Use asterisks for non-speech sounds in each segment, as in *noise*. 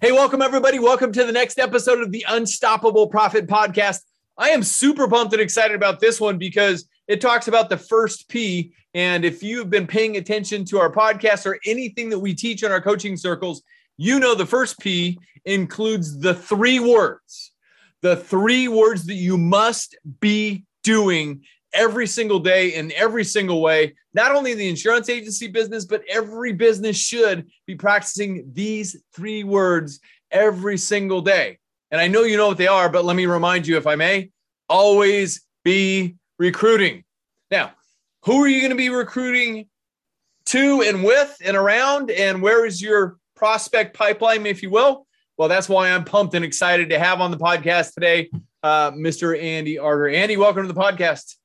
Hey, welcome everybody. Welcome to the next episode of the Unstoppable Profit Podcast. I am super pumped and excited about this one because it talks about the first P. And if you've been paying attention to our podcast or anything that we teach in our coaching circles, you know the first P includes the three words, the three words that you must be doing every single day in every single way. Not only the insurance agency business, but every business should be practicing these three words every single day. And I know you know what they are, but let me remind you, if I may, always be recruiting. Now, who are you going to be recruiting to and with and around? And where is your prospect pipeline, if you will? Well, that's why I'm pumped and excited to have on the podcast today, uh, Mr. Andy Arter. Andy, welcome to the podcast.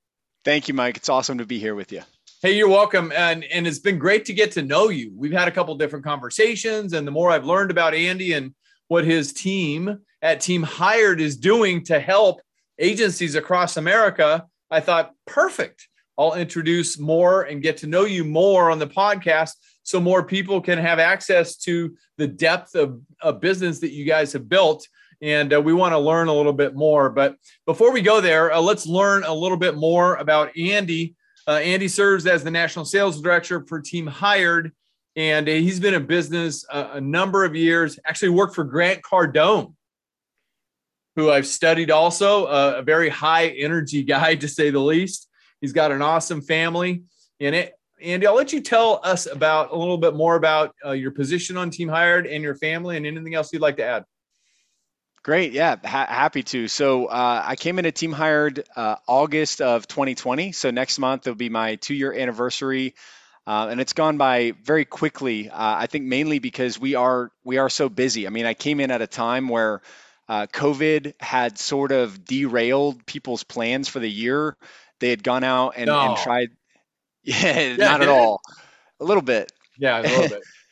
Thank you, Mike. It's awesome to be here with you. Hey, you're welcome. And, and it's been great to get to know you. We've had a couple different conversations, and the more I've learned about Andy and what his team at Team Hired is doing to help agencies across America, I thought, perfect. I'll introduce more and get to know you more on the podcast so more people can have access to the depth of, of business that you guys have built and uh, we want to learn a little bit more. But before we go there, uh, let's learn a little bit more about Andy. Uh, Andy serves as the national sales director for Team Hired, and he's been in business a, a number of years. Actually, worked for Grant Cardone, who I've studied also, uh, a very high energy *laughs* guy to say the least. He's got an awesome family. And it, Andy, I'll let you tell us about a little bit more about uh, your position on Team Hired and your family, and anything else you'd like to add. Great, yeah, ha- happy to. So uh, I came into Team Hired uh, August of 2020. So next month will be my two-year anniversary, uh, and it's gone by very quickly. Uh, I think mainly because we are we are so busy. I mean, I came in at a time where uh, COVID had sort of derailed people's plans for the year. They had gone out and, no. and tried. *laughs* Yeah, yeah, not at all. A little bit. Yeah, a little bit *laughs*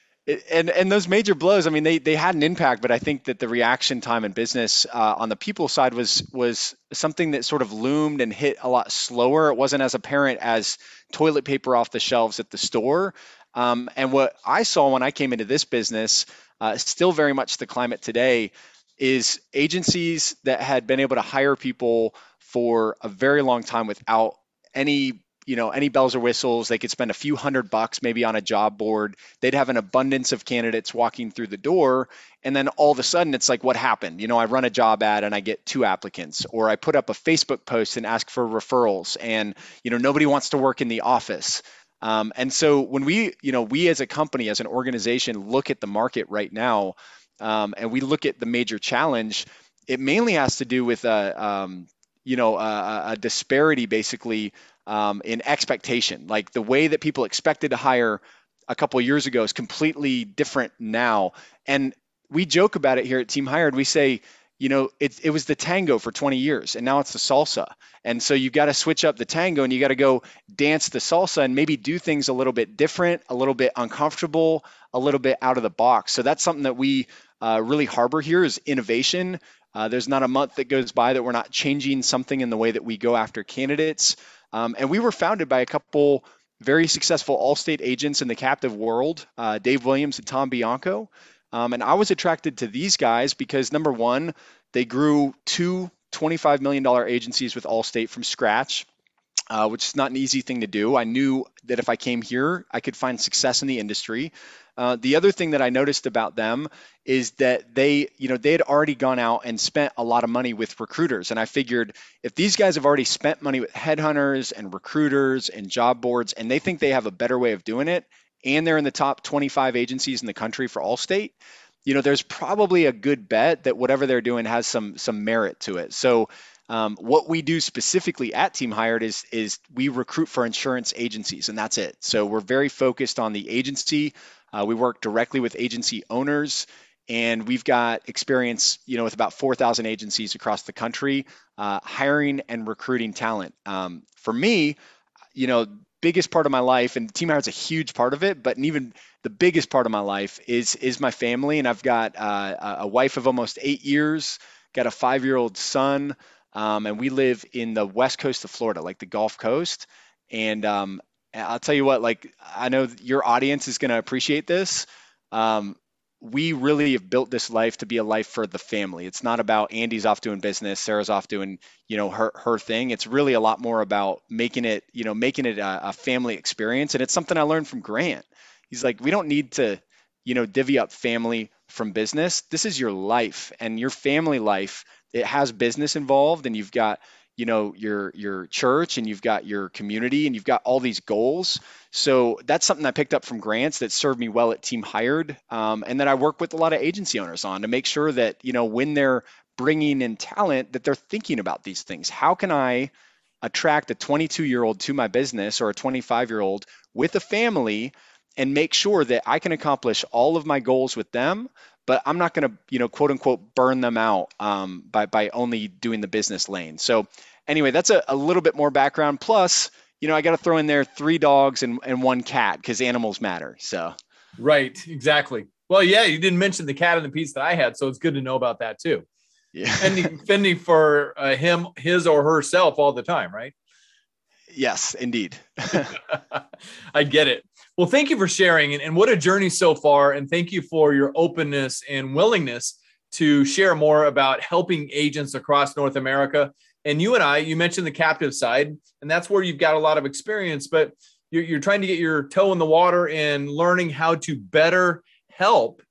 and and those major blows, I mean, they they had an impact, but I think that the reaction time in business uh, on the people side was was something that sort of loomed and hit a lot slower. It wasn't as apparent as toilet paper off the shelves at the store. Um, and what I saw when I came into this business, uh, still very much the climate today, is agencies that had been able to hire people for a very long time without any you know any bells or whistles they could spend a few hundred bucks maybe on a job board. They'd have an abundance of candidates walking through the door and then all of a sudden it's like what happened? You know i run a job ad and i get two applicants or i put up a facebook post and ask for referrals and you know nobody wants to work in the office. Um, and so when we you know we as a company as an organization look at the market right now um, and we look at the major challenge it mainly has to do with a uh, um, you know a, a disparity basically um, in expectation. Like the way that people expected to hire a couple years ago is completely different now. And we joke about it here at Team Hired. We say, you know, it, it was the tango for 20 years and now it's the salsa. And so you've got to switch up the tango and you got to go dance the salsa and maybe do things a little bit different, a little bit uncomfortable, a little bit out of the box. So that's something that we uh, really harbor here is innovation. Uh, there's not a month that goes by that we're not changing something in the way that we go after candidates. Um, and we were founded by a couple very successful Allstate agents in the captive world, uh, Dave Williams and Tom Bianco. Um, and I was attracted to these guys because number one, they grew two $25 million agencies with Allstate from scratch. Uh, which is not an easy thing to do. I knew that if I came here, I could find success in the industry. Uh, the other thing that I noticed about them is that they, you know, they had already gone out and spent a lot of money with recruiters. And I figured if these guys have already spent money with headhunters and recruiters and job boards, and they think they have a better way of doing it, and they're in the top 25 agencies in the country for Allstate, you know, there's probably a good bet that whatever they're doing has some some merit to it. So um, what we do specifically at Team Hired is is we recruit for insurance agencies, and that's it. So we're very focused on the agency uh, we work directly with agency owners and we've got experience, you know, with about 4,000 agencies across the country, uh, hiring and recruiting talent. Um, for me, you know, biggest part of my life, and Team Hired's a huge part of it, but even the biggest part of my life is is my family, and I've got uh, a wife of almost eight years, got a five year old son, um, and we live in the west coast of Florida, like the Gulf Coast. And um, I'll tell you what, like I know your audience is going to appreciate this. Um, we really have built this life to be a life for the family. It's not about Andy's off doing business, Sarah's off doing, you know, her her thing. It's really a lot more about making it, you know, making it a, a family experience. And it's something I learned from Grant. He's like, we don't need to, you know, divvy up family from business. This is your life and your family life. It has business involved, and you've got you know your your church and you've got your community and you've got all these goals so that's something i picked up from Grant's that served me well at team hired um, and that i work with a lot of agency owners on to make sure that you know when they're bringing in talent that they're thinking about these things how can i attract a 22 year old to my business or a 25 year old with a family and make sure that i can accomplish all of my goals with them but I'm not going to, you know, quote unquote, burn them out um, by by only doing the business lane. So anyway, that's a, a little bit more background. Plus, you know, I got to throw in there three dogs and, and one cat because animals matter. So right, exactly. Well, yeah, you didn't mention the cat in the piece that I had, so it's good to know about that too. Yeah, *laughs* fending, fending for uh, him, his or herself all the time, right? Yes, indeed. *laughs* *laughs* I get it. Well, thank you for sharing and, and what a journey so far. And thank you for your openness and willingness to share more about helping agents across North America. And you and I, you mentioned the captive side, and that's where you've got a lot of experience, but you're, you're trying to get your toe in the water and learning how to better help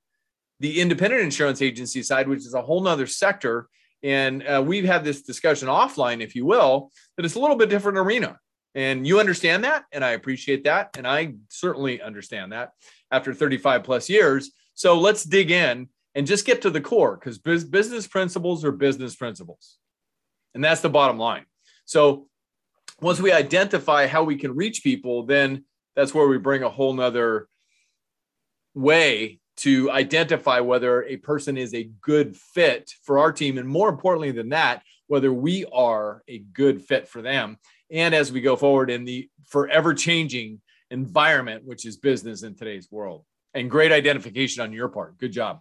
the independent insurance agency side, which is a whole nother sector. And uh, we've had this discussion offline, if you will, that it's a little bit different arena. And you understand that. And I appreciate that. And I certainly understand that after 35 plus years. So let's dig in and just get to the core because business principles are business principles. And that's the bottom line. So once we identify how we can reach people, then that's where we bring a whole nother way to identify whether a person is a good fit for our team. And more importantly than that, whether we are a good fit for them and as we go forward in the forever changing environment, which is business in today's world. And great identification on your part. Good job.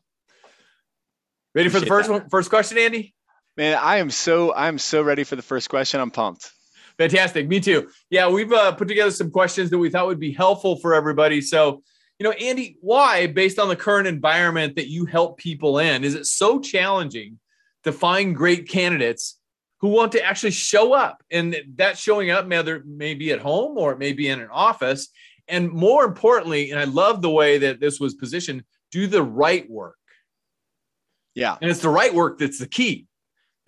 Ready for the first one, first question, Andy? Man, I am so I'm so ready for the first question. I'm pumped. Fantastic. Me too. Yeah, we've uh, put together some questions that we thought would be helpful for everybody. So, you know, Andy, why, based on the current environment that you help people in, is it so challenging to find great candidates who want to actually show up. And that showing up, either may be at home or it may be in an office. And more importantly, and I love the way that this was positioned, do the right work. Yeah. And it's the right work that's the key.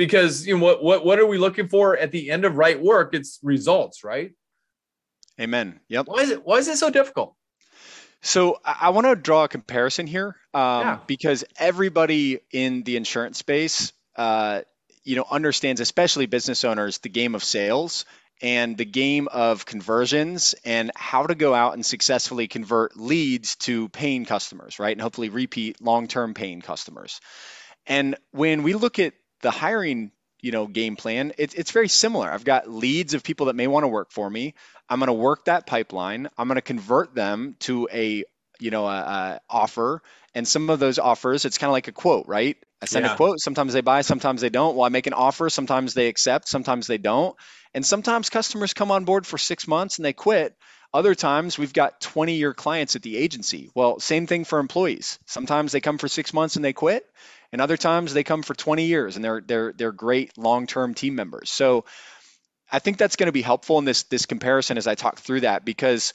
Because you know what what what are we looking for at the end of right work? It's results, right? Amen. Yep. Why is it why is it so difficult? So I want to draw a comparison here um, yeah. because everybody in the insurance space uh, you know understands especially business owners the game of sales and the game of conversions and how to go out and successfully convert leads to paying customers right and hopefully repeat long-term paying customers and when we look at the hiring you know game plan it, it's very similar i've got leads of people that may want to work for me i'm going to work that pipeline i'm going to convert them to a you know a, a offer and some of those offers it's kind of like a quote right I send yeah. a quote. Sometimes they buy, sometimes they don't. Well, I make an offer. Sometimes they accept, sometimes they don't. And sometimes customers come on board for six months and they quit. Other times we've got 20 year clients at the agency. Well, same thing for employees. Sometimes they come for six months and they quit. And other times they come for 20 years and they're they're they're great long-term team members. So I think that's going to be helpful in this this comparison as I talk through that because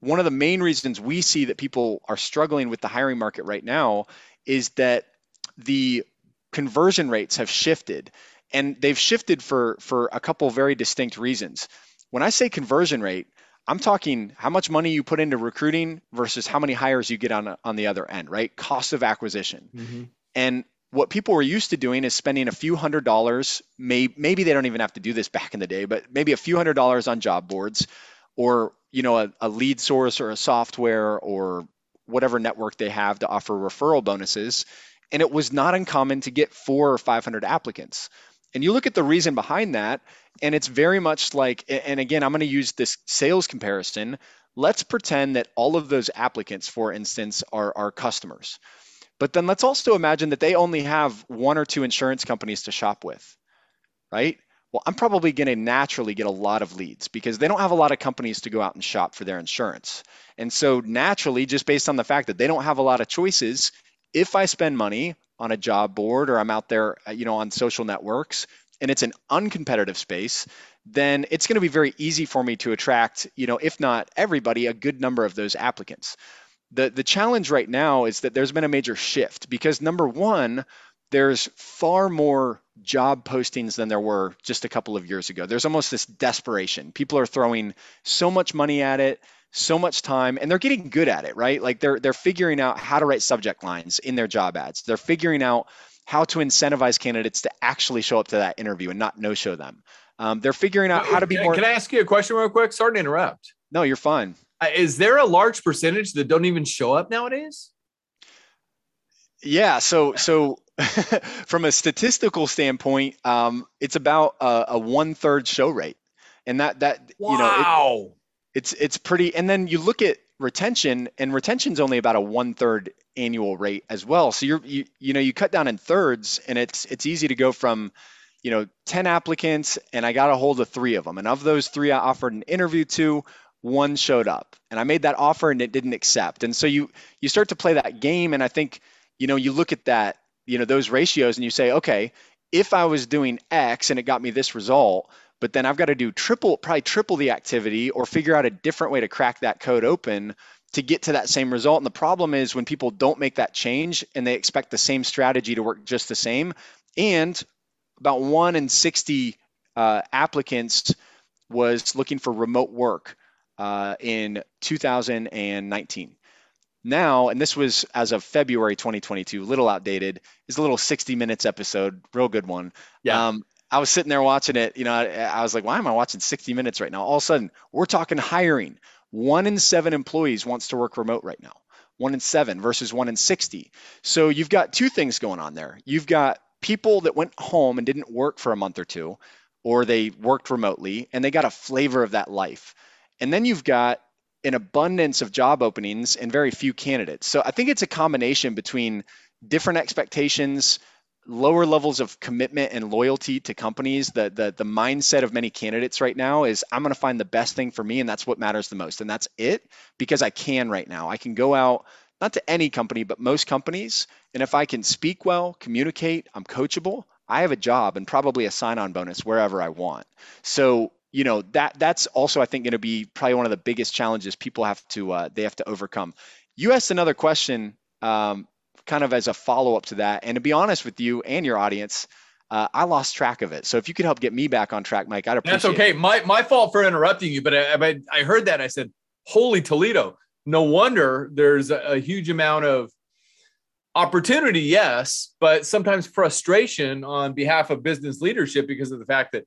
one of the main reasons we see that people are struggling with the hiring market right now is that the conversion rates have shifted and they've shifted for for a couple very distinct reasons. When I say conversion rate, I'm talking how much money you put into recruiting versus how many hires you get on on the other end, right? Cost of acquisition. Mm-hmm. And what people were used to doing is spending a few hundred dollars. May, maybe they don't even have to do this back in the day, but maybe a few hundred dollars on job boards, or you know, a, a lead source or a software or whatever network they have to offer referral bonuses and it was not uncommon to get four or 500 applicants. And you look at the reason behind that, and it's very much like, and again, I'm going to use this sales comparison. Let's pretend that all of those applicants, for instance, are our customers. But then let's also imagine that they only have one or two insurance companies to shop with, right? Well, I'm probably going to naturally get a lot of leads because they don't have a lot of companies to go out and shop for their insurance. And so, naturally, just based on the fact that they don't have a lot of choices, if I spend money on a job board or I'm out there, uh, you know, on social networks and it's an uncompetitive space, then it's going to be very easy for me to attract, you know, if not everybody, a good number of those applicants. The the challenge right now is that there's been a major shift because number 1, there's far more job postings than there were just a couple of years ago. There's almost this desperation. People are throwing so much money at it so much time and they're getting good at it, right? Like they're they're figuring out how to write subject lines in their job ads. They're figuring out how to incentivize candidates to actually show up to that interview and not no show them. Um, they're figuring out how to be can, more. Can I ask you a question real quick? Sorry to interrupt. No, you're fine. Uh, is there a large percentage that don't even show up nowadays? Yeah. So so *laughs* from a statistical standpoint, um, it's about a, a one third show rate, and that that wow. you know it, it's it's pretty. And then you look at retention, and retention's only about a one third annual rate as well. So you're you you know you cut down in thirds, and it's it's easy to go from you know 10 applicants and i got a hold of three of them and of those three i offered an interview to one showed up and i made that offer and it didn't accept and so you you start to play that game and i think you know you look at that you know those ratios and you say okay if i was doing x and it got me this result but then I've got to do triple, probably triple the activity or figure out a different way to crack that code open to get to that same result. And the problem is when people don't make that change and they expect the same strategy to work just the same. And about one in 60 uh, applicants was looking for remote work uh, in 2019. Now, and this was as of February 2022, a little outdated, is a little 60 minutes episode, real good one. Yeah. Um, I was sitting there watching it. You know, I, I, was like, why am I watching 60 minutes right now? All of a sudden, we're talking hiring. One in seven employees wants to work remote right now. One in seven versus one in 60. So you've got two things going on there. You've got people that went home and didn't work for a month or two, or they worked remotely and they got a flavor of that life. And then you've got an abundance of job openings and very few candidates. So I think it's a combination between different expectations, lower levels of commitment and loyalty to companies the the the mindset of many candidates right now is i'm going to find the best thing for me and that's what matters the most and that's it because i can right now. I can go out not to any company but most companies and if i can speak well communicate i'm coachable i have a job and probably a sign-on bonus wherever i want. So you know that that's also i think going to be probably one of the biggest challenges people have to uh, they have to overcome. You asked another question um, kind of as a follow up to that. And to be honest with you and your audience, uh, I lost track of it. So if you could help get me back on track, Mike, I'd appreciate. That's okay. It. My my fault for interrupting you, but I, I heard that I said, "Holy Toledo!" No wonder there's a, a huge amount of opportunity, yes, but sometimes frustration on behalf of business leadership because of the fact that,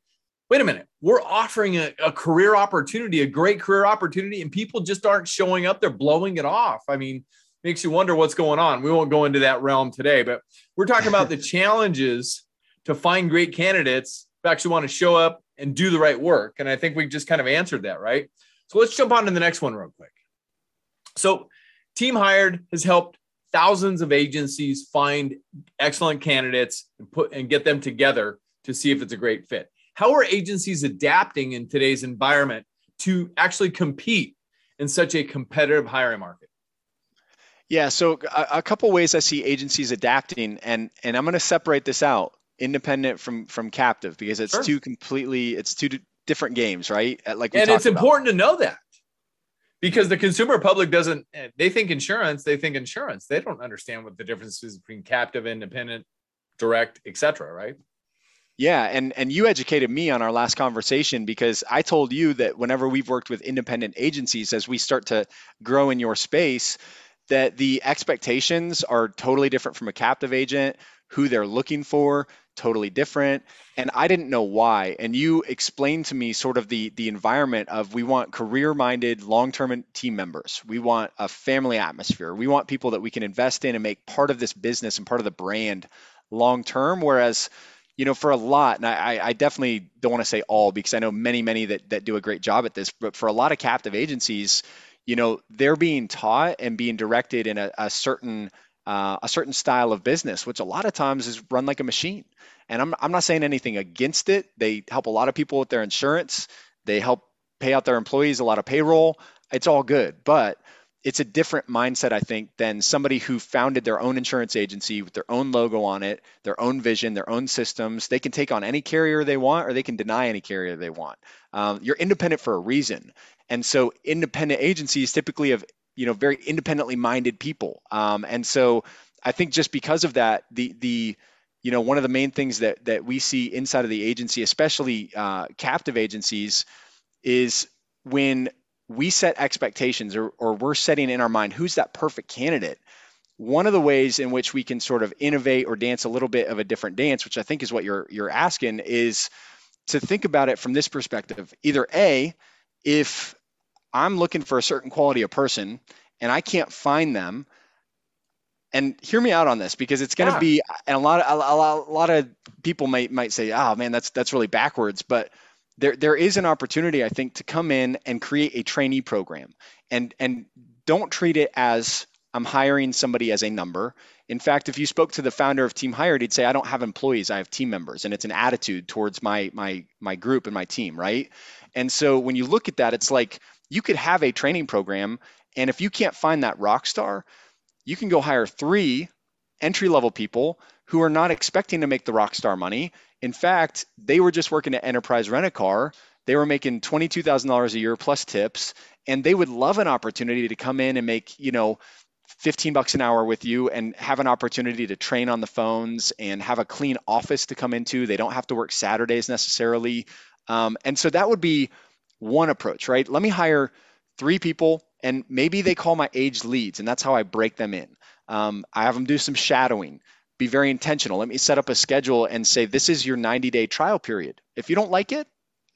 wait a minute, we're offering a, a career opportunity, a great career opportunity, and people just aren't showing up. They're blowing it off. I mean, makes you wonder what's going on. We won't go into that realm today, but we're talking about the *laughs* challenges to find great candidates who actually want to show up and do the right work. And I think we just kind of answered that, right? So let's jump on to the next one real quick. So, Team Hired has helped thousands of agencies find excellent candidates and put and get them together to see if it's a great fit. How are agencies adapting in today's environment to actually compete in such a competitive hiring market? Yeah, so a, a couple ways I see agencies adapting, and and I'm going to separate this out, independent from from captive, because it's sure. two completely it's two different games, right? Like, and it's about. important to know that because the consumer public doesn't eh, they think insurance they think insurance they don't understand what the difference is between captive independent direct etc right yeah and and you educated me on our last conversation because i told you that whenever we've worked with independent agencies as we start to grow in your space that the expectations are totally different from a captive agent, who they're looking for. totally different. And i didn't know why. And you explained to me sort of the the environment of we want career minded long-term team members. We want a family atmosphere. We want people that we can invest in and make part of this business and part of the brand long term whereas you know, for a lot, and I, I definitely don't want to say all because I know many, many that, that do a great job at this, but for a lot of captive agencies, you know, they're being taught and being directed in a, a certain uh, a certain style of business, which a lot of times is run like a machine. And I'm, I'm not saying anything against it. They help a lot of people with their insurance. They help pay out their employees a lot of payroll. It's all good. But it's a different mindset, I think, than somebody who founded their own insurance agency with their own logo on it, their own vision, their own systems. They can take on any carrier they want, or they can deny any carrier they want. Um, you're independent for a reason, and so independent agencies typically have you know very independently minded people, um, and so I think just because of that, the the you know one of the main things that that we see inside of the agency, especially uh, captive agencies, is when we set expectations or, or we're setting in our mind who's that perfect candidate one of the ways in which we can sort of innovate or dance a little bit of a different dance which i think is what you're you're asking is to think about it from this perspective. Either a if i'm looking for a certain quality of person and i can't find them and hear me out on this because it's going to yeah. be and a lot of a, lot, a lot of people might might say oh man that's that's really backwards but there there is an opportunity I think to come in and create a trainee program and and don't treat it as I'm hiring somebody as a number. In fact, if you spoke to the founder of Team Hired, he'd say, I don't have employees, I have team members. And it's an attitude towards my my my group and my team, right? And so when you look at that, it's like you could have a training program, and if you can't find that rock star, you can go hire three entry level people who are not expecting to make the rock star money in fact, they were just working at Enterprise Rent a Car. They were making $22,000 a year plus tips, and they would love an opportunity to come in and make, you know, 15 bucks an hour with you and have an opportunity to train on the phones and have a clean office to come into. They don't have to work Saturdays necessarily. Um, and so that would be one approach, right? Let me hire three people and maybe they call my age leads, and that's how I break them in. Um, I have them do some shadowing be very intentional. Let me set up a schedule and say, this is your 90 day trial period. If you don't like it,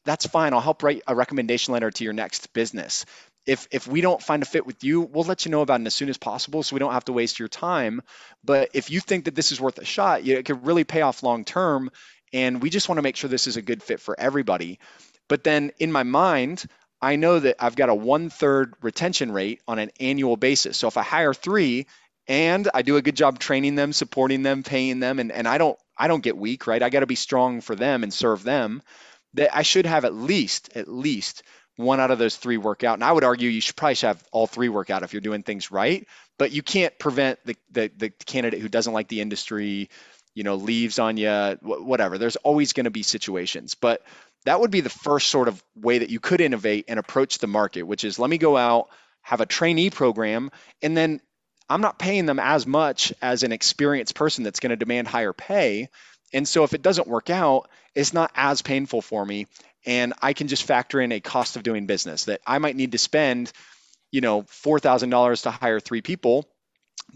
that's fine. I'll help write a recommendation letter to your next business. If, if we don't find a fit with you, we'll let you know about it as soon as possible so we don't have to waste your time. But if you think that this is worth a shot, you know, it could really pay off long term. And we just want to make sure this is a good fit for everybody. But then in my mind, I know that I've got a one third retention rate on an annual basis. So if I hire three and I do a good job training them, supporting them, paying them, and, and I don't I don't get weak, right? I got to be strong for them and serve them. That I should have at least at least one out of those three work out. And I would argue you should probably should have all three work out if you're doing things right. But you can't prevent the the, the candidate who doesn't like the industry, you know, leaves on you, whatever. There's always going to be situations, but that would be the first sort of way that you could innovate and approach the market, which is let me go out, have a trainee program, and then I'm not paying them as much as an experienced person that's going to demand higher pay. And so if it doesn't work out, it's not as painful for me. And I can just factor in a cost of doing business that I might need to spend, you know, $4,000 to hire three people,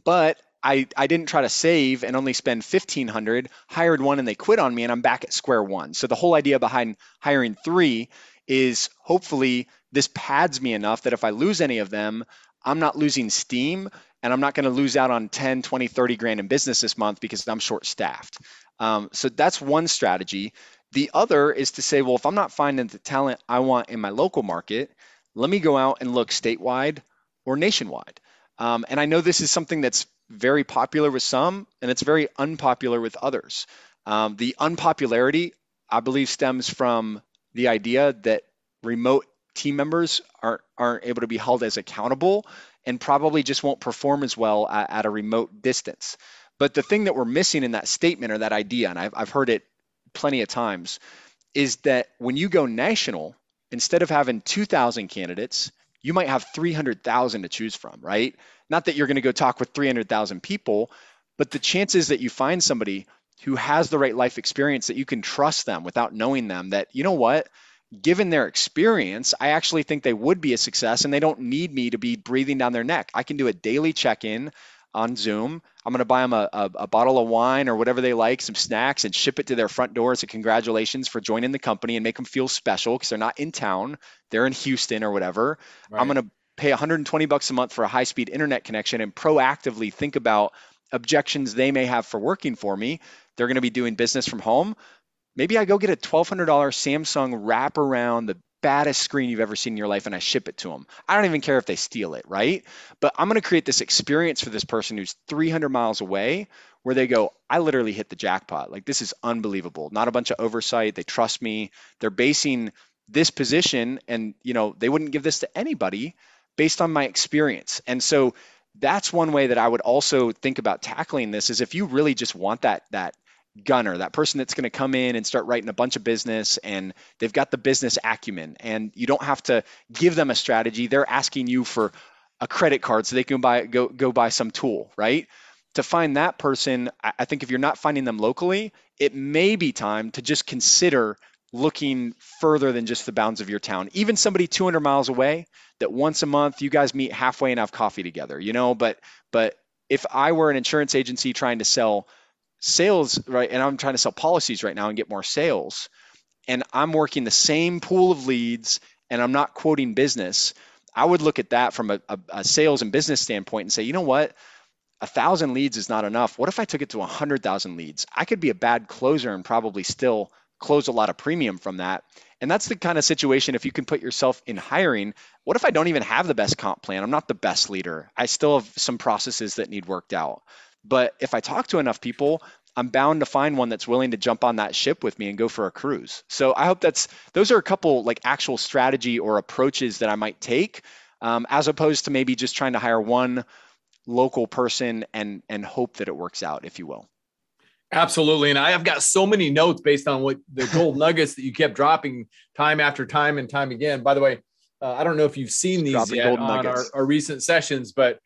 but I, I didn't try to save and only spend 1500 hired one and they quit on me and i'm back at square one so the whole idea behind hiring three is hopefully this pads me enough that if i lose any of them i'm not losing steam and I'm not going to lose out on 10, 20, 30 grand in business this month because I'm short staffed. Um, so that's one strategy. The other is to say, well, if I'm not finding the talent I want in my local market, let me go out and look statewide or nationwide. Um, and I know this is something that's very popular with some and it's very unpopular with others. Um, the unpopularity, I believe, stems from the idea that remote team members aren't, aren't able to be held as accountable and probably just won't perform as well at, at, a remote distance. But the thing that we're missing in that statement or that idea, and I've, I've heard it plenty of times, is that when you go national, instead of having 2,000 candidates, you might have 300,000 to choose from, right? Not that you're going to go talk with 300,000 people, but the chances that you find somebody who has the right life experience that you can trust them without knowing them that, you know what, given their experience, I actually think they would be a success and they don't need me to be breathing down their neck. I can do a daily check in on Zoom. I'm going to buy them a, a, a, bottle of wine or whatever they like, some snacks, and ship it to their front door as a congratulations for joining the company and make them feel special because they're not in town, they're in Houston or whatever. Right. I'm going to pay 120 bucks a month for a high speed internet connection and proactively think about objections they may have for working for me. They're going to be doing business from home. Maybe I go get a $1,200 Samsung wrap around the baddest screen you've ever seen in your life and I ship it to them. I don't even care if they steal it, right? But I'm going to create this experience for this person who's 300 miles away where they go, I literally hit the jackpot. Like, this is unbelievable. Not a bunch of oversight. They trust me. They're basing this position and, you know, they wouldn't give this to anybody based on my experience. And so that's one way that I would also think about tackling this is if you really just want that that gunner, that person that's going to come in and start writing a bunch of business and they've got the business acumen and you don't have to give them a strategy. They're asking you for a credit card so they can buy go go buy some tool, right? To find that person, I think if you're not finding them locally, it may be time to just consider looking further than just the bounds of your town. Even somebody 200 miles away that once a month you guys meet halfway and have coffee together, you know, but but if I were an insurance agency trying to sell sales, right, and I'm trying to sell policies right now and get more sales, and I'm working the same pool of leads and I'm not quoting business, I would look at that from a, a, a sales and business standpoint and say, you know what? A thousand leads is not enough. What if I took it to a hundred thousand leads? I could be a bad closer and probably still close a lot of premium from that. And that's the kind of situation if you can put yourself in hiring. What if I don't even have the best comp plan? I'm not the best leader. I still have some processes that need worked out. But if I talk to enough people, I'm bound to find one that's willing to jump on that ship with me and go for a cruise. So I hope that's those are a couple like actual strategy or approaches that I might take, um, as opposed to maybe just trying to hire one local person and and hope that it works out, if you will. Absolutely. And I have got so many notes based on what the gold *laughs* nuggets that you kept dropping time after time and time again. By the way, uh, I don't know if you've seen these dropping yet on our, our, recent sessions, but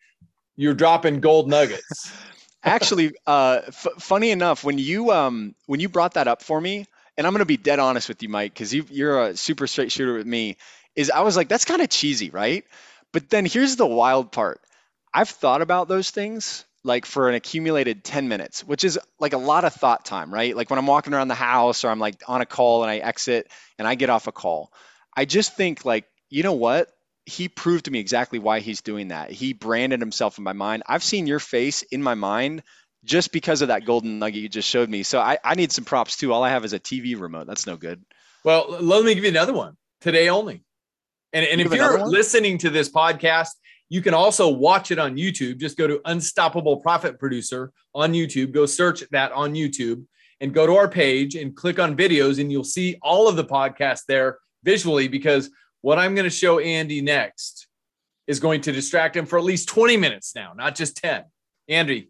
you're dropping gold nuggets. *laughs* Actually, uh, f- funny enough, when you um, when you brought that up for me, and I'm to be dead honest with you, Mike, because you, you're a super straight shooter with me, is I was like, that's kind of cheesy, right? But then here's the wild part. I've thought about those things like for an accumulated 10 minutes, which is like a lot of thought time, right? Like when I'm walking around the house or I'm like on a call and I exit and I get off a call, I just think like, you know what? He proved to me exactly why he's doing that. He branded himself in my mind. I've seen your face in my mind just because of that golden nugget you just showed me. So I, I need some props too. All I have is a TV remote. That's no good. Well, let me give you another one today only. And, and if you're listening to this podcast you can also watch it on YouTube. Just go to Unstoppable Profit Producer on YouTube. Go search that on YouTube and go to our page and click on videos, and you'll see all of the podcasts there visually. Because what I'm going to show Andy next is going to distract him for at least 20 minutes now, not just 10. Andy,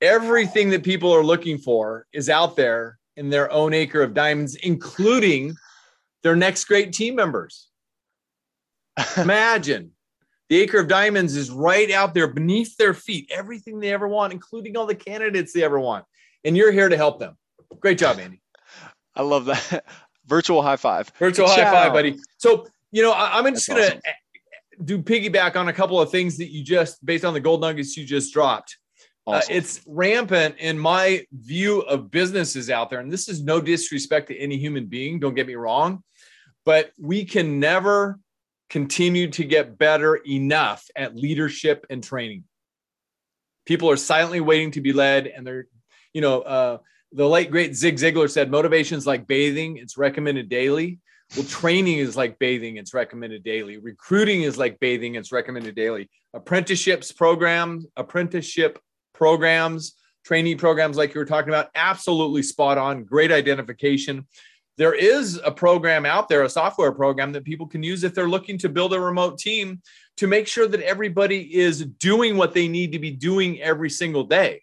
everything that people are looking for is out there in their own acre of diamonds, including their next great team members. *laughs* Imagine the Acre of Diamonds is right out there beneath their feet, everything they ever want, including all the candidates they ever want. And you're here to help them. Great job, Andy. I love that. Virtual high five. Virtual Ciao. high five, buddy. So, you know, I, am just going to awesome. do piggyback on a couple of things that you just, based on the gold nuggets you just dropped. Uh, awesome. Uh, it's rampant in my view of businesses out there. And this is no disrespect to any human being, don't get me wrong, but we can never continue to get better enough at leadership and training. People are silently waiting to be led, and they're, you know, uh, the late great Zig Ziglar said, "Motivation is like bathing; it's recommended daily." Well, training is like bathing; it's recommended daily. Recruiting is like bathing; it's recommended daily. Apprenticeships programs, apprenticeship programs, trainee programs, like you were talking about, absolutely spot on. Great identification there is a program out there, a software program that people can use if they're looking to build a remote team to make sure that everybody is doing what they need to be doing every single day.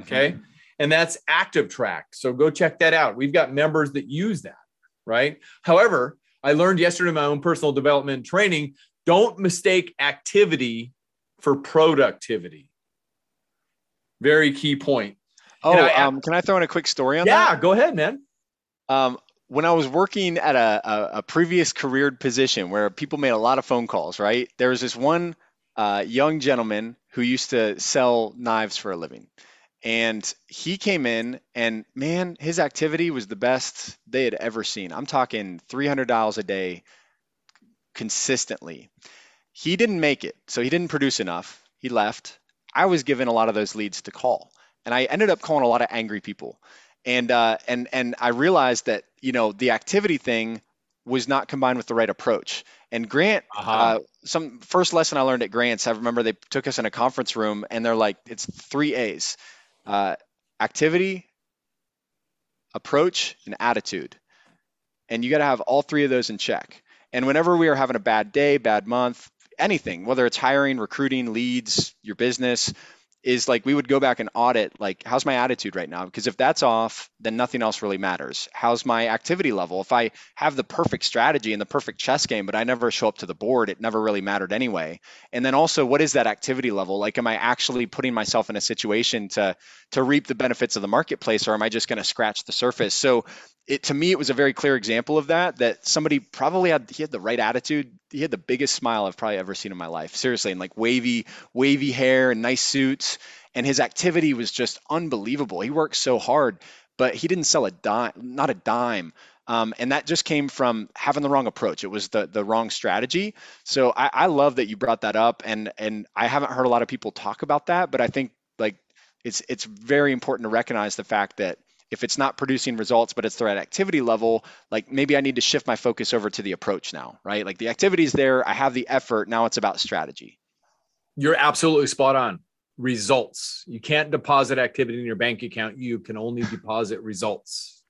Okay. Mm-hmm. And that's ActivTrak. So go check that out. We've got members that use that. Right. However, I learned yesterday in my own personal development training don't mistake activity for productivity. Very key point. Oh, I, um, can I throw in a quick story on yeah, that? Yeah, go ahead, man. Um, when I was working at a, a, a, previous careered position where people made a lot of phone calls, right? There was this one uh, young gentleman who used to sell knives for a living. And he came in, and man, his activity was the best they had ever seen. I'm talking $300 a day consistently. He didn't make it, so he didn't produce enough. He left. I was given a lot of those leads to call, and I ended up calling a lot of angry people. And uh, and and I realized that you know the activity thing was not combined with the right approach. And Grant, uh-huh. uh, some first lesson I learned at Grant's, I remember they took us in a conference room and they're like, it's three A's: uh, activity, approach, and attitude. And you got to have all three of those in check. And whenever we are having a bad day, bad month, anything, whether it's hiring, recruiting, leads, your business, is like we would go back and audit like how's my attitude right now? Because if that's off then nothing else really matters. How's my activity level? If i have the perfect strategy and the perfect chess game but i never show up to the board it never really mattered anyway. And then also what is that activity level? Like am i actually putting myself in a situation to to reap the benefits of the marketplace or am i just going to scratch the surface? So it to me it was a very clear example of that that somebody probably had he had the right attitude he had the biggest smile i've probably ever seen in my life seriously and like wavy wavy hair and nice suits and his activity was just unbelievable he worked so hard but he didn't sell a dime not a dime um, and that just came from having the wrong approach. It was the the wrong strategy. So I, I love that you brought that up, and and I haven't heard a lot of people talk about that, but I think like it's it's very important to recognize the fact that if it's not producing results, but it's the right activity level, like maybe I need to shift my focus over to the approach now, right? Like the activity is there, I have the effort. Now it's about strategy. You're absolutely spot on. Results. You can't deposit activity in your bank account. You can only deposit results.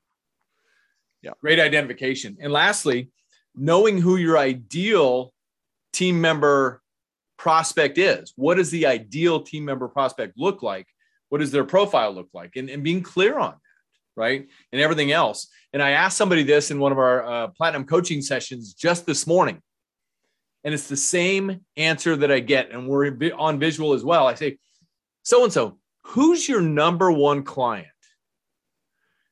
Yeah. Great identification. And lastly, knowing who your ideal team member prospect is. What does the ideal team member prospect look like? What does their profile look like? And, and being clear on right? And everything else. And I asked somebody this in one of our uh, platinum coaching sessions just this morning. And it's the same answer that I get. And we're on visual as well. I say, so and so, who's your number one client?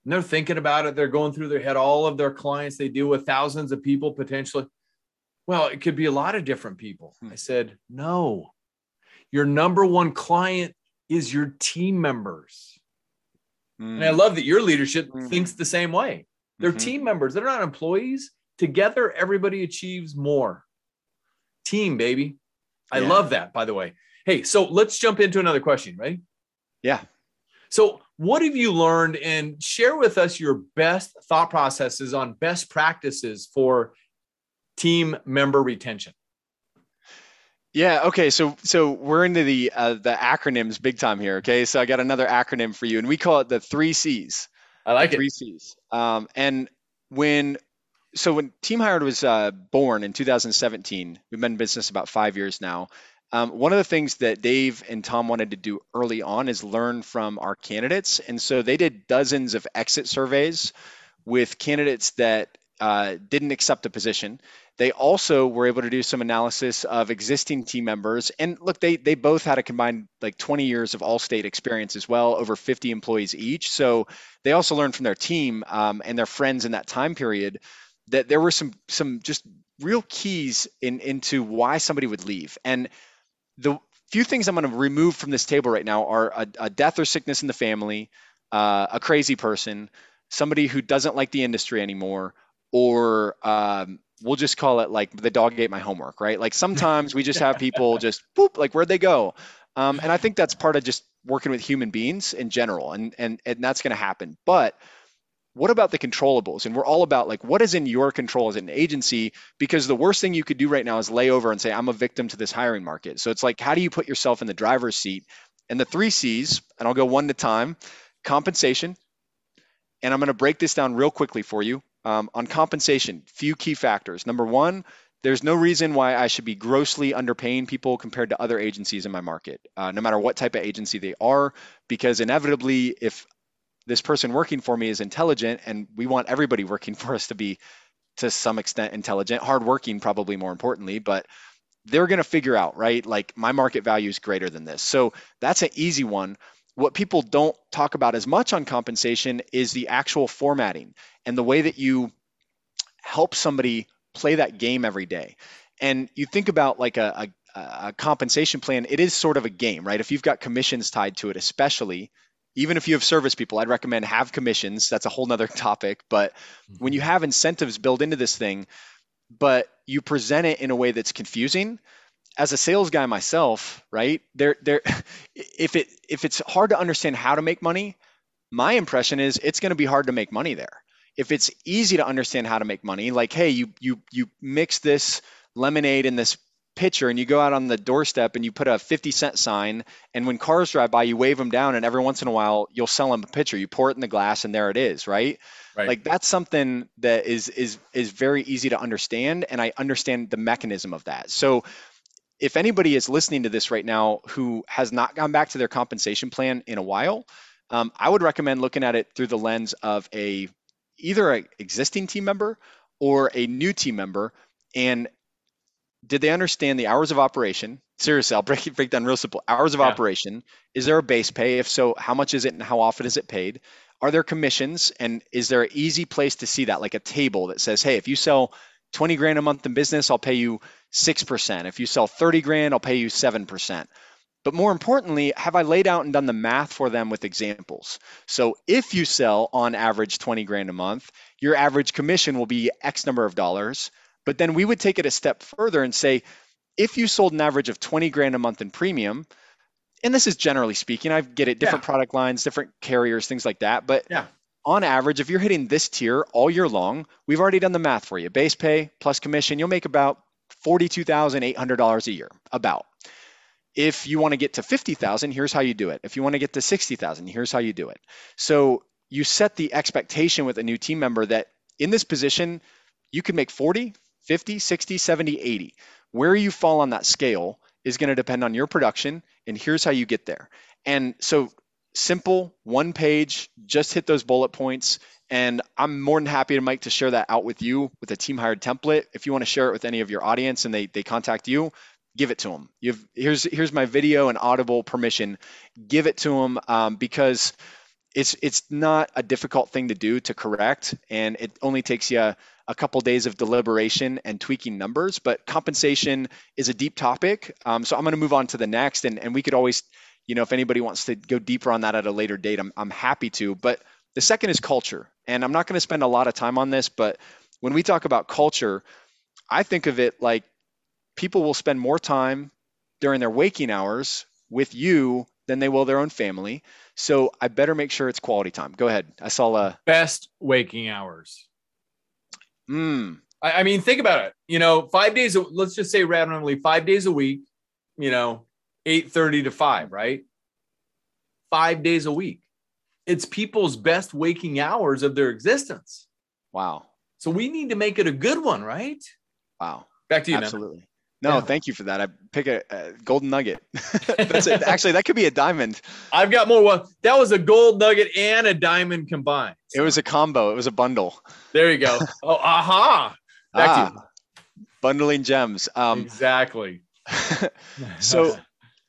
And they're thinking about it. They're going through their head all of their clients. They deal with thousands of people potentially. Well, it could be a lot of different people. Hmm. I said, no, your number one client is your team members. Mm. And I love that your leadership mm. thinks the same way. They're mm-hmm. team members, they're not employees. Together, everybody achieves more. Team, baby. I yeah. love that, by the way. Hey, so let's jump into another question, right? Yeah. So, what have you learned and share with us your best thought processes on best practices for team member retention? Yeah. Okay. So so we're into the uh, the acronyms big time here. Okay. So I got another acronym for you, and we call it the three C's. I like it. Three C's. Um, and when so when Team Hired was uh, born in 2017, we've been in business about five years now. Um, one of the things that Dave and Tom wanted to do early on is learn from our candidates, and so they did dozens of exit surveys with candidates that uh, didn't accept a position they also were able to do some analysis of existing team members. And look, they they both had a combined like 20 years of Allstate experience as well, over 50 employees each. So they also learned from their team um, and their friends in that time period that there were some some just real keys in into why somebody would leave. And the few things I'm going to remove from this table right now are a, a death or sickness in the family, uh, a crazy person, somebody who doesn't like the industry anymore, or um, we'll just call it like the dog ate my homework, right? Like sometimes we just have people *laughs* just boop, like where'd they go? Um, and I think that's part of just working with human beings in general, and and and that's going to happen. But what about the controllables? And we're all about like what is in your control as an agency? Because the worst thing you could do right now is lay over and say I'm a victim to this hiring market. So it's like how do you put yourself in the driver's seat? And the three C's, and I'll go one at a time: compensation. And I'm going to break this down real quickly for you. Um, on compensation, few key factors. Number one, there's no reason why I should be grossly underpaying people compared to other agencies in my market, uh, no matter what type of agency they are, because inevitably, if this person working for me is intelligent, and we want everybody working *laughs* for us to be to some extent intelligent, hardworking, probably more importantly, but they're going to figure out, right? Like my market value is greater than this. So that's an easy one. What people don't talk about as much on compensation is the actual formatting and the way that you help somebody play that game every day. And you think about like a, a compensation plan, it is sort of a game, right? If you've got commissions tied to it, especially, even if you have service people, I'd recommend have commissions. That's a whole nother *laughs* topic. But mm-hmm. when you have incentives built into this thing, but you present it in a way that's confusing, as a sales guy myself, right? There, there, if it if it's hard to understand how to make money, my impression is it's going to be hard to make money there. If it's easy to understand how to make money, like hey, you you you mix this lemonade in this pitcher and you go out on the doorstep and you put a 50 cent sign and when cars drive by you wave them down and every once in a while you'll sell them a pitcher you pour it in the glass and there it is right, right. like that's something that is is is very easy to understand and i understand the mechanism of that so if anybody is listening to this right now who has not gone back to their compensation plan in a while um, i would recommend looking at it through the lens of a either an existing team member or a new team member and did they understand the hours of operation? Seriously, I'll break it break down real simple. Hours of yeah. operation. Is there a base pay? If so, how much is it and how often is it paid? Are there commissions? And is there an easy place to see that, like a table that says, hey, if you sell 20 grand a month in business, I'll pay you 6%. If you sell 30 grand, I'll pay you 7%. But more importantly, have I laid out and done the math for them with examples? So if you sell on average 20 grand a month, your average commission will be X number of dollars. But then we would take it a step further and say, if you sold an average of 20 grand a month in premium, and this is generally speaking, I get it, different yeah. product lines, different carriers, things like that. But yeah. On average, if you're hitting this tier all year long, we've already done the math for you. Base pay plus commission, you'll make about $42,800 a year, about. If you want to get to 50,000, here's how you do it. If you want to get to 60,000, here's how you do it. So you set the expectation with a new team member that in this position, you can make 40, 50, 60, 70, 80. Where you fall on that scale is going to depend on your production, and here's how you get there. And so, simple, one page, just hit those bullet points. And I'm more than happy to Mike to share that out with you with a team hired template. If you want to share it with any of your audience and they they contact you, give it to them. You've here's here's my video and audible permission. Give it to them um, because it's it's not a difficult thing to do to correct, and it only takes you a couple days of deliberation and tweaking numbers, but compensation is a deep topic. Um, so I'm going to move on to the next, and, and we could always, you know, if anybody wants to go deeper on that at a later date, I'm, I'm happy to. But the second is culture. And I'm not going to spend a lot of time on this, but when we talk about culture, I think of it like people will spend more time during their waking hours with you than they will their own family. So I better make sure it's quality time. Go ahead. I saw a best waking hours. Mm. I, I, mean, think about it. You know, five days. Let's just say randomly, five days a week. You know, eight thirty to five, right? Five days a week. It's people's best waking hours of their existence. Wow. So we need to make it a good one, right? Wow. Back to you. Absolutely. No, yeah. thank you for that. I pick a, a golden nugget. *laughs* That's it. *laughs* Actually, that could be a diamond. I've got more. Well, that was a gold nugget and a diamond combined. It was a combo. It was a bundle. There you go. *laughs* oh, aha! Back ah, to you. Bundling gems. Um, exactly. so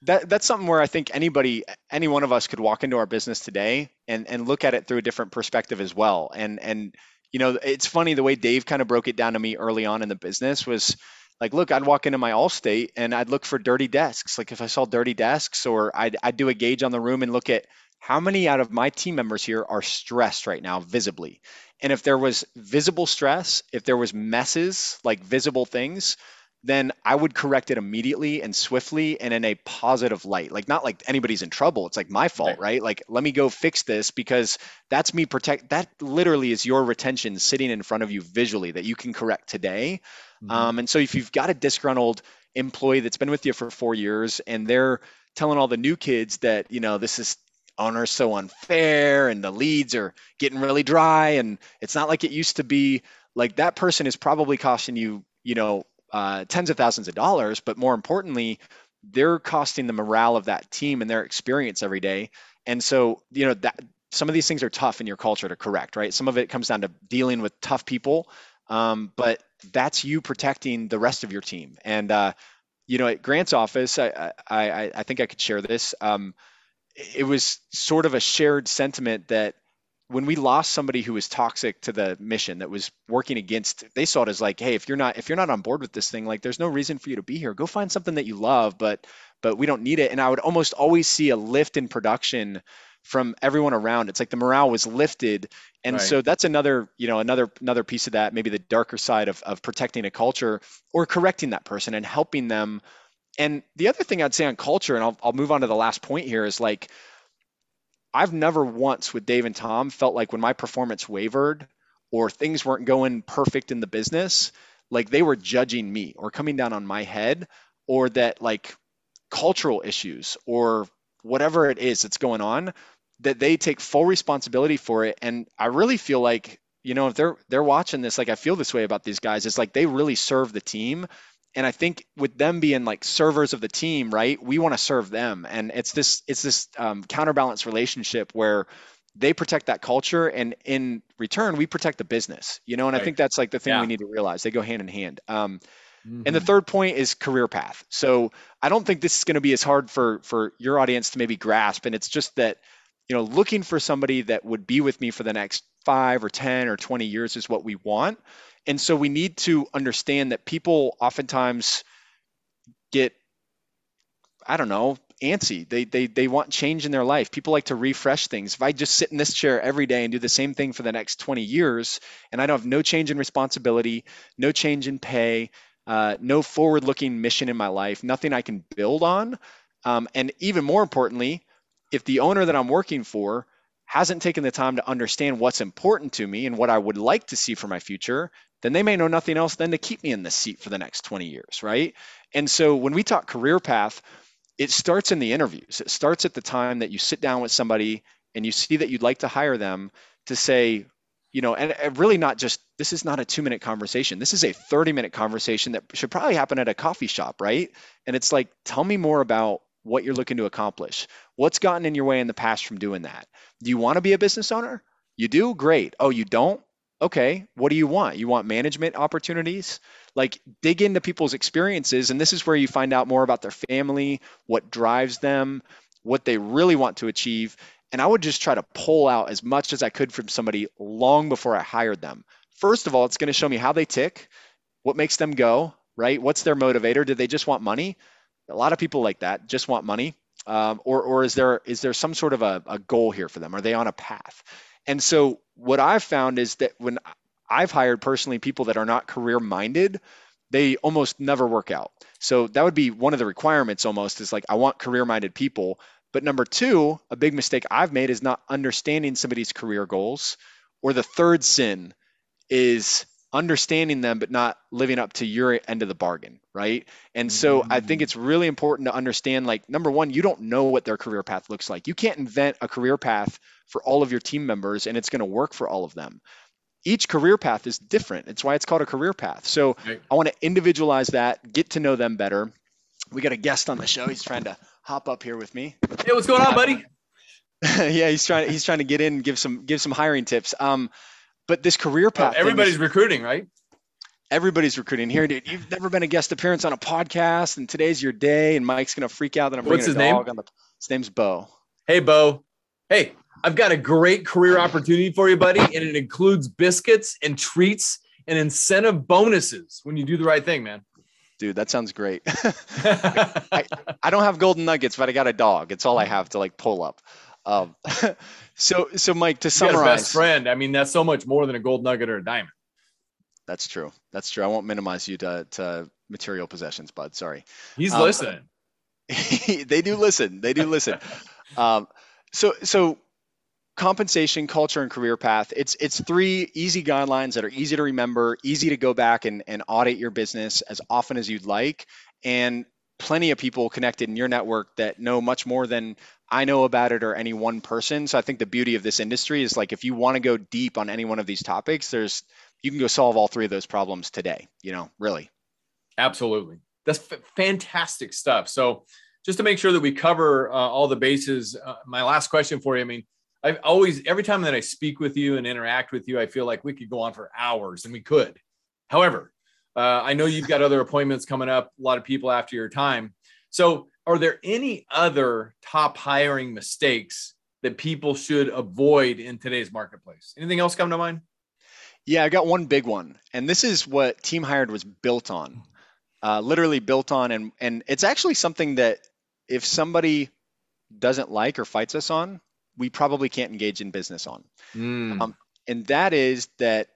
that that's something where I think anybody, any one of us, could walk into our business today and and look at it through a different perspective as well. And and you know, it's funny the way Dave kind of broke it down to me early on in the business was like look i'd walk into my allstate and i'd look for dirty desks like if i saw dirty desks or I'd, I'd do a gauge on the room and look at how many out of my team members here are stressed right now visibly and if there was visible stress if there was messes like visible things then I would correct it immediately and swiftly and in a positive light. Like not like anybody's in trouble. It's like my fault, right? right? Like let me go fix this because that's me protect that literally is your retention sitting in front of you visually that you can correct today Mm-hmm. Um, and so if you've got a disgruntled employee that's been with you for four years and they're telling all the new kids that, you know, this is owner's so unfair and the leads are getting really dry and it's not like it used to be, like that person is probably costing you, you know, uh, tens of thousands of dollars, but more importantly, they're costing the morale of that team and their experience every day. And so, you know, that some of these things are tough in your culture to correct, right? Some of it comes down to dealing with tough people um, but that's you protecting the rest of your team. And uh, you know, at Grant's office, I I, I think I could share this. Um, it was sort of a shared sentiment that when we lost somebody who was toxic to the mission that was working against they saw it as like hey if you're not if you're not on board with this thing like there's no reason for you to be here. Go find something that you love but but we don't need it. And i would almost always see a lift in production from everyone around. It's like the morale was lifted. And right. so that's another you know another another piece of that maybe the darker side of, of protecting a culture or correcting that person and helping them. And the other thing i'd say on culture and i'll, I'll move on to the last point here is like I've never once with Dave and Tom felt like when my performance wavered or things weren't going perfect in the business, like they were judging me or coming down on my head or that like cultural issues or whatever it is that's going on that they take full responsibility for it. And I really feel like you know if they're they're watching this like I feel this way about these guys. It's like they really serve the team and I think with them being like servers of the team, right? We want to serve them, and it's this it's this um, counterbalance relationship where they protect that culture, and in return, we protect the business. You know, and right. I think that's like the thing yeah. we need to realize. They go hand in hand. Um, mm-hmm. And the mm-hmm. third point is career path. So I don't think this is going to be as hard for for your audience to maybe grasp, and it's just that you know looking for somebody that would be with me for the next five or ten or twenty years is what we want and so we need to understand that people oftentimes get, I don't know, antsy. They, they, they want change in their life. People like to refresh things. If I just sit in this chair every day and do the same thing for the next 20 years, and I don't have no change in responsibility, no change in pay, uh, no forward looking mission in my life, nothing I can build on. Um, and even more importantly, if the owner that I'm working for hasn't taken the time to understand what's important to me and what I would like to see for my future, then they may know nothing else than to keep me in this seat for the next 20 years, right? And so when we talk career path, it starts in the interviews. It starts at the time that you sit down with somebody and you see that you'd like to hire them to say, you know, and really not just this is not a two minute conversation. This is a 30 minute conversation that should probably happen at a coffee shop, right? And it's like, tell me more about what you're looking to accomplish. What's gotten in your way in the past from doing that? Do you want to be a business owner? You do? Great. Oh, you don't? Okay. What do you want? You want management opportunities? Like dig into people's experiences. And this is where you find out more about their family, what drives them, what they really want to achieve. And I would just try to pull out as much as I could from somebody long before I hired them. First of all, it's going to show me how they tick, what makes them go, right? What's their motivator? Do they just want money? A lot of people like that just want money. Um, or, or is there is there some sort of a, a goal here for them? Are they on a path? And so what I've found is that when I've hired personally people that are not career minded, they almost never work out. So that would be one of the requirements almost is like I want career minded people. But number two, a big mistake I've made is not understanding somebody's career goals. Or the third sin is understanding them but not living up to your end of the bargain right? And so i think mm. it's really important to understand like number one you don't know what their career path looks like. You can't invent a career path for all of your team members and it's going to work for all of them. Each career path is different. It's why it's called a career path. So right. i want to individualize that get to know them better. We got a guest on the show. He's trying to hop up here with me. Hey what's going on buddy? *laughs* Yeah he's trying he's trying to get in and give some give some hiring tips. Um but this career oh, path. everybody's is, recruiting, right? Everybody's recruiting here, dude. You've never been a guest appearance on a podcast, and today's your day. And Mike's gonna freak out that I'm bringing What's his a dog name? on the. His name's Bo. Hey, Bo. Hey, I've got a great career opportunity for you, buddy, and it includes biscuits and treats and incentive bonuses when you do the right thing, man. Dude, that sounds great. *laughs* *laughs* I, I don't have golden nuggets, but I got a dog. It's all I have to like pull up. Um, *laughs* so, so Mike, to summarize, best friend. I mean, that's so much more than a gold nugget or a diamond. That's true. That's true. I won't minimize you to, to material possessions, bud. Sorry. He's um, listening. *laughs* they do listen. They do listen. *laughs* um, so, so compensation, culture, and career path. It's it's three easy guidelines that are easy to remember, easy to go back and, and audit your business as often as you'd like, and plenty of people connected in your network that know much more than I know about it or any one person. So I think the beauty of this industry is like if you want to go deep on any one of these topics, there's you can go solve all three of those problems today, you know, really. Absolutely. That's f- fantastic stuff. So just to make sure that we cover uh, all the bases, uh, my last question for you, I mean, I've always every time that I speak with you and interact with you, I feel like we could go on for hours and we could. However, uh, I know you've got other appointments coming up, a lot of people after your time. So are there any other top hiring mistakes that people should avoid in today's marketplace? Anything else come to mind? Yeah, I got one big one, and this is what Team Hired was built on, uh, literally built on, and and it's actually something that if somebody doesn't like or fights us on, we probably can't engage in business on. Mm. Um, and that is that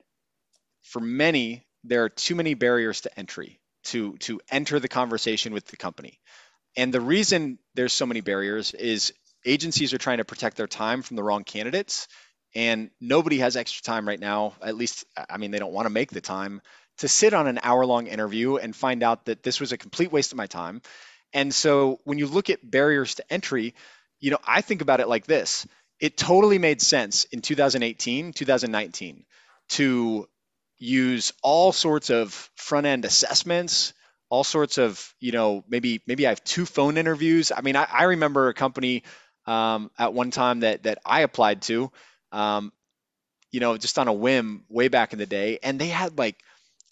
for many, there are too many barriers to entry to to enter the conversation with the company. And the reason there's so many barriers is agencies are trying to protect their time from the wrong candidates. And nobody has extra time right now at least i mean they don't want to make the time to sit on an hour long interview and find out that this was a complete waste of my time. And so when you look at barriers to entry you know i think about it like this. It totally made sense in 2018 2019 to use all sorts of front end assessments all sorts of you know maybe maybe i have two phone interviews. I mean i, I remember a company um, at one time that that i applied to um, you know just on a whim way back in the day and they had like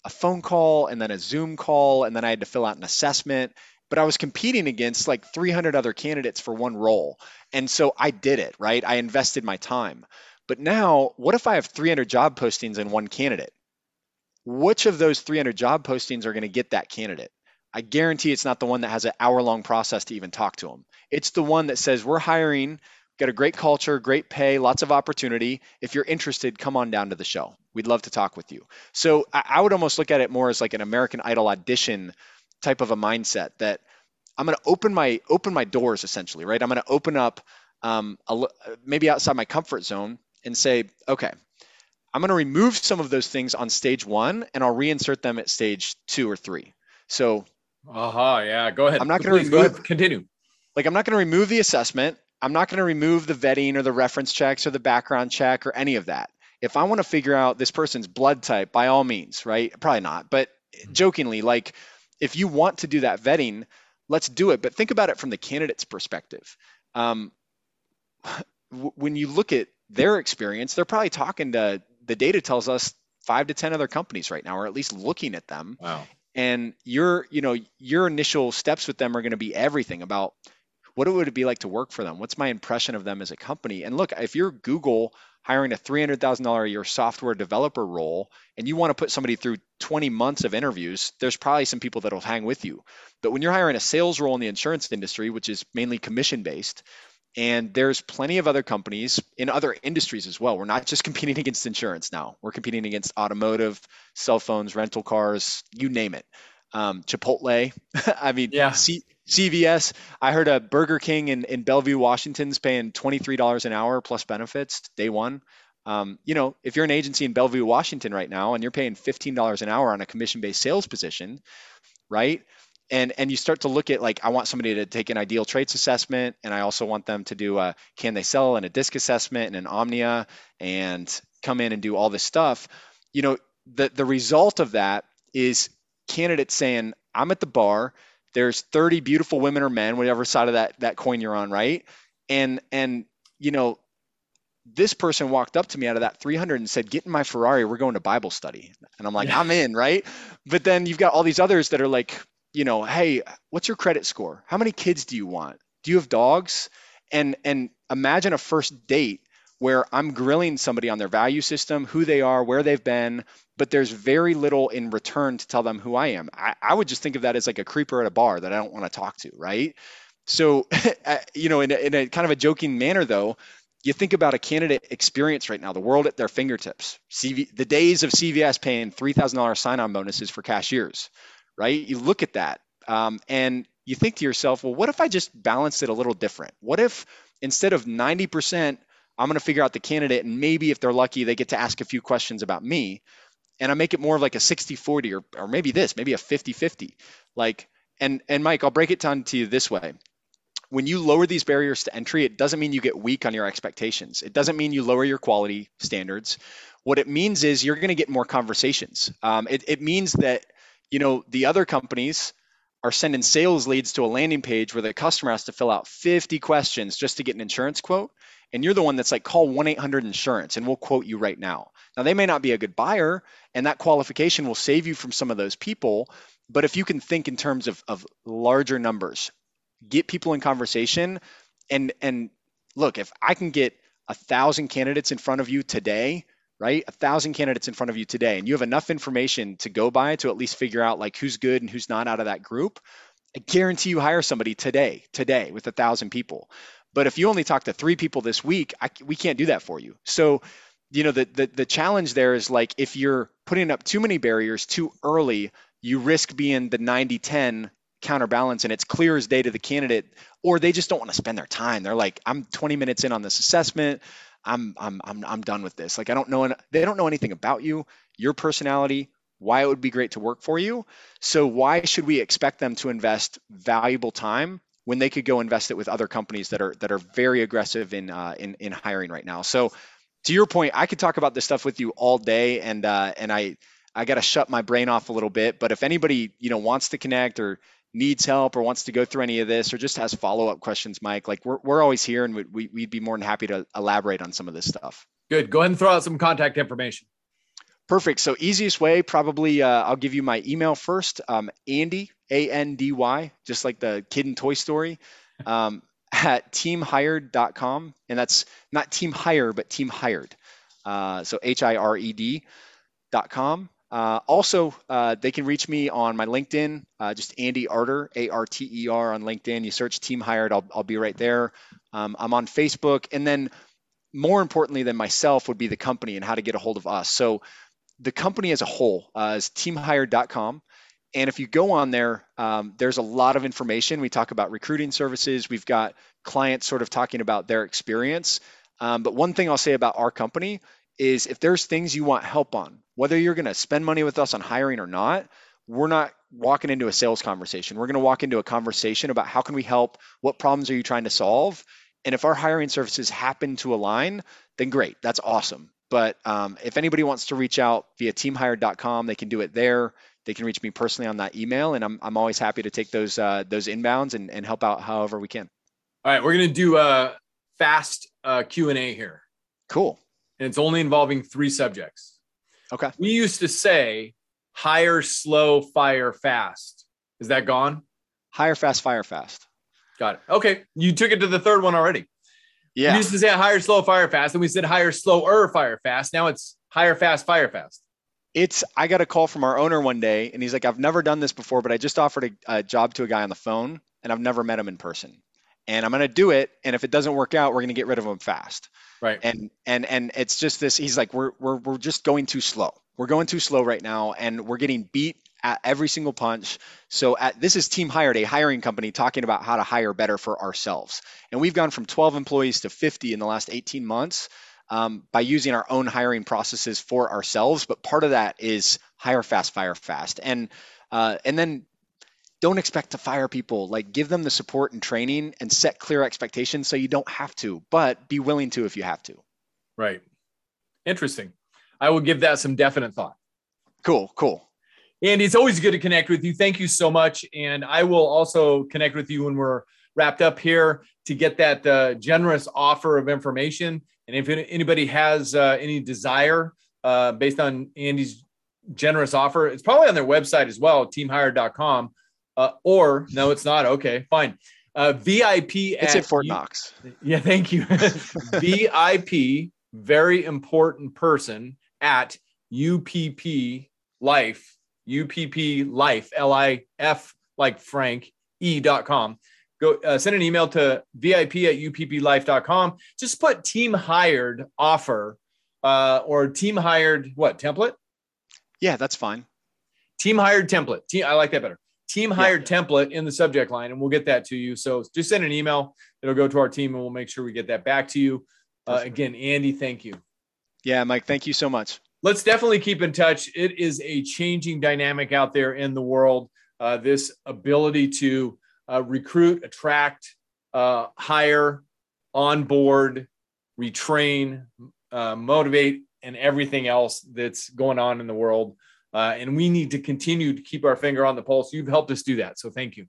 a phone call and then a zoom call and then i had to fill out an assessment. But i was competing against like 300 other candidates for one role. And so i did it right? I invested my time. But now what if i have 300 job postings and one candidate which of those 300 job postings are going to get that candidate? I guarantee it's not the one that has an hour long process to even talk to them. It's the one that says, We're hiring, got a great culture, great pay, lots of opportunity. If you're interested, come on down to the show. We'd love to talk with you. So I, would almost look at it more as like an American Idol audition type of a mindset that I'm going to open my open my doors essentially, right? I'm going to open up um, a, maybe outside my comfort zone and say, okay, I'm going to remove some of those things on stage one and I'll reinsert them at stage two or three. So, aha, uh-huh, yeah, go ahead. I'm not going to remove, continue. Like, I'm not going to remove the assessment. I'm not going to remove the vetting or the reference checks or the background check or any of that. If I want to figure out this person's blood type, by all means, right? Probably not, but jokingly, like, if you want to do that vetting, let's do it. But think about it from the candidate's perspective. Um, *sighs* when you look at their experience, they're probably talking to the data tells us five to 10 other companies right now, or at least looking at them. Wow. And your, you know, your initial steps with them are going to be everything about what it would it be like to work for them? What's my impression of them as a company? And look, if you're Google hiring a $300,000 a year software developer role and you want to put somebody through 20 months of interviews, there's probably some people that'll hang with you. But when you're hiring a sales role in the insurance industry, which is mainly commission based, and there's plenty of other companies in other industries as well. We're not just *laughs* competing against insurance now. We're competing against automotive, cell phones, rental cars, you name it. Um, Chipotle. *laughs* I mean, yeah. C- CVS. I heard a Burger King in, in Bellevue, Washington's paying $23 an hour plus benefits day one. Um, you know, if you're an agency in Bellevue, Washington right now, and you're paying $15 an hour on a commission-based sales position, right? And and you start to look at like I want somebody to take an ideal traits assessment, and I also want them to do a can they sell and a disc assessment and an Omnia and come in and do all this stuff. You know, the the result of that is candidates saying I'm at the bar. There's 30 beautiful women or men, whatever side of that that coin you're on, right? And and you know this person walked up to me out of that 300 and said, "Get in my Ferrari. We're going to Bible study." And I'm like, yeah. "I'm in, right?" But then you've got all these others that are like, you know, hey, what's your credit score? How many kids do you want? Do you have dogs? And and imagine a first date where I'm grilling somebody on their value system, who they are, where they've been, but there's very little in return to tell them who I am. I, I would just think of that as like a creeper at a bar that I don't want to talk to, right? So, *laughs* uh, you know, in a, in a kind of a joking manner, though, you think about a candidate experience right now, the world at their fingertips. CV, the days of CVS paying $3,000 sign-on bonuses for cashiers right? You look at that um, and you think to yourself, well, what if I just balance it a little different? What if instead of 90%, I'm going to figure out the candidate and maybe if they're lucky, they get to ask a few questions about me and I make it more of like a 60 40 or, or maybe this, maybe a 50 50. Like, and, and Mike, I'll break it down to you this way. When you lower these barriers to entry, it doesn't mean you get weak on your expectations. It doesn't mean you lower your quality standards. What it means is you're going to get more conversations. Um, it, it means that you know, the other companies are sending sales leads to a landing page where the customer has to fill out 50 questions just to get an insurance quote. And you're the one that's like, call 1 800 insurance and we'll quote you right now. Now, they may not be a good buyer, and that qualification will save you from some of those people. But if you can think in terms of, of larger numbers, get people in conversation and, and look, if I can get a thousand candidates in front of you today, right? A thousand candidates in front of you today, and you have enough information to go by to at least figure out like who's good and who's not out of that group. I guarantee you hire somebody today, today with a thousand people. But if you only talk to three people this week, I, we can't do that for you. So, you know, the, the the challenge there is like if you're putting up too many barriers too early, you risk being the 90-10 counterbalance and it's clear as day to the candidate or they just don't want to spend their time they're like i'm 20 minutes in on this assessment i'm i'm i'm, I'm done with this like i don't know they don't know anything about you your personality why it would be great to work for you so why should we expect them to invest valuable time when they could go invest it with other companies that are that are very aggressive in uh, in in hiring right now so to your point i could talk about this stuff with you all day and uh, and i I got to shut my brain off a little bit. But if anybody, you know, wants to connect or needs help or wants to go through any of this or just has follow-up questions, Mike, like we're, we're always here and we, we'd be more than happy to elaborate on some of this stuff. Good. Go ahead and throw out some contact information. Perfect. So easiest way, probably uh, I'll give you my email first. Um, Andy, A-N-D-Y, just like the kid in Toy Story, *laughs* um, at teamhired.com. And that's not team hire, but team hired. Uh, so H-I-R-E-D dot com. Uh, also, uh, they can reach me on my LinkedIn, uh, just Andy Arter, A R T E R on LinkedIn. You search Team Hired, I'll, I'll be right there. Um, I'm on Facebook. And then, more importantly than myself, would be the company and how to get a hold of us. So, the company as a whole uh, is teamhired.com. And if you go on there, um, there's a lot of information. We talk about recruiting services, we've got clients sort of talking about their experience. Um, but one thing I'll say about our company is if there's things you want help on, whether you're going to spend money with us on hiring or not, we're not walking into a sales conversation. We're going to walk into a conversation about how can we help? What problems are you trying to solve? And if our hiring services happen to align, then great, that's awesome. But um, if anybody wants to reach out via teamhired.com, they can do it there. They can reach me personally on that email, and I'm, I'm always happy to take those uh, those inbounds and, and help out however we can. All right, we're gonna do a fast uh, Q and A here. Cool and it's only involving three subjects. Okay. We used to say hire, slow, fire, fast. Is that gone? Hire fast, fire fast. Got it. Okay. You took it to the third one already. Yeah. We used to say hire, slow, fire fast. And we said hire, slower, fire fast. Now it's hire fast, fire fast. It's, I got a call from our owner one day and he's like, I've never done this before, but I just offered a, a job to a guy on the phone and I've never met him in person. And I'm going to do it. And if it doesn't work out, we're going to get rid of him fast. Right. And and and it's just this. He's like, we're we're we're just going too slow. We're going too slow right now, and we're getting beat at every single punch. So at, this is Team Hired, a hiring company, talking about how to hire better for ourselves. And we've gone from 12 employees to 50 in the last 18 months um, by using our own hiring processes for ourselves. But part of that is hire fast, fire fast, and uh, and then don't expect to fire people. Like give them the support and training and set clear expectations so you don't have to, but be willing to if you have to. Right. Interesting. I will give that some definite thought. Cool, cool. Andy, it's always good to connect with you. Thank you so much. And I will also connect with you when we're wrapped up here to get that uh, generous offer of information. And if anybody has uh, any desire uh, based on Andy's generous offer, it's probably on their website as well, teamhired.com. Uh, or no, it's not. Okay, fine. Uh, VIP. It's at, Fort Knox. Yeah, thank you. *laughs* VIP, very important person at UPP Life, UPP Life, L I F like Frank, E.com. Go uh, send an email to VIP at UPPLife.com. Just put team hired offer uh, or team hired what template? Yeah, that's fine. Team hired template. Team, I like that better team hired yeah. template in the subject line, and we'll get that to you. So just send an email. It'll go to our team, and we'll make sure we get that back to you. Uh, again, Andy, thank you. Yeah, Mike, thank you so much. Let's definitely keep in touch. It is a changing dynamic out there in the world. Uh, this ability to uh, recruit, attract, uh, hire, onboard, retrain, uh, motivate, and everything else that's going on in the world. Uh, and we need to continue to keep our finger on the pulse. You've helped us do that. So thank you.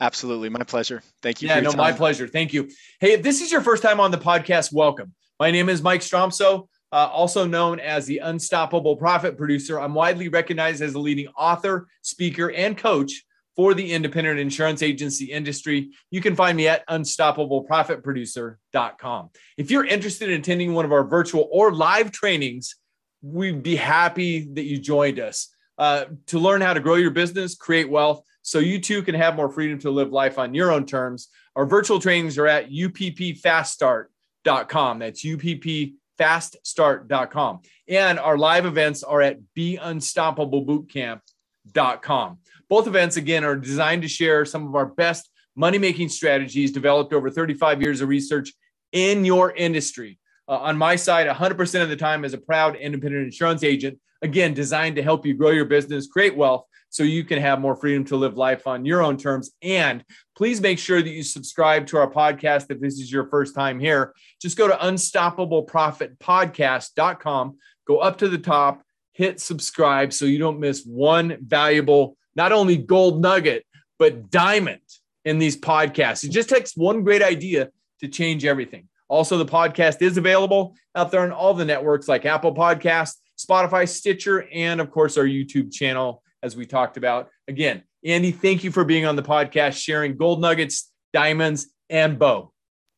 Absolutely. My pleasure. Thank you. Yeah, no, time. my pleasure. Thank you. Hey, if this is your first time on the podcast, welcome. My name is Mike Stromsoe, uh, also known as the Unstoppable Profit Producer. I'm widely recognized as a leading author, speaker, and coach for the independent insurance agency industry, you can find me at unstoppableprofitproducer.com. If you're interested in attending one of our virtual or live trainings, we'd be happy that you joined us uh, to learn how to grow your business, create wealth, so you too can have more freedom to live life on your own terms. Our virtual trainings are at uppfaststart.com. That's uppfaststart.com. And our live events are at beunstoppablebootcamp.com. Both events, again, are designed to share some of our best money making strategies developed over 35 years of research in your industry. Uh, on my side, 100% of the time as a proud independent insurance agent, again, designed to help you grow your business, create wealth, so you can have more freedom to live life on your own terms. And please make sure that you subscribe to our podcast if this is your first time here. Just go to unstoppableprofitpodcast.com, go up to the top, hit subscribe so you don't miss one valuable, not only gold nugget, but diamond in these podcasts. It just takes one great idea to change everything. Also, the podcast is available out there on all the networks like Apple Podcasts, Spotify, Stitcher, and of course, our YouTube channel as we talked about. Again, Andy, thank you for being on the podcast, sharing gold nuggets, diamonds, and Bo.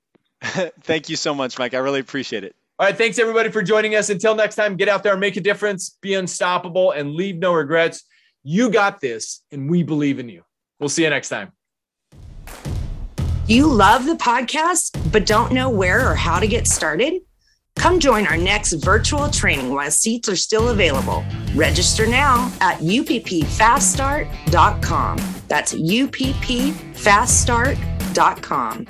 *laughs* thank you so much, Mike. I really appreciate it. All right. Thanks, everybody, for joining us. Until next time, get out there and make a difference, be unstoppable, and leave no regrets. You got this, and we believe in you. We'll see you next time. You love the podcast, but don't know where or how to get started? Come join our next virtual training while seats are still available. Register now at uppfaststart.com. That's uppfaststart.com.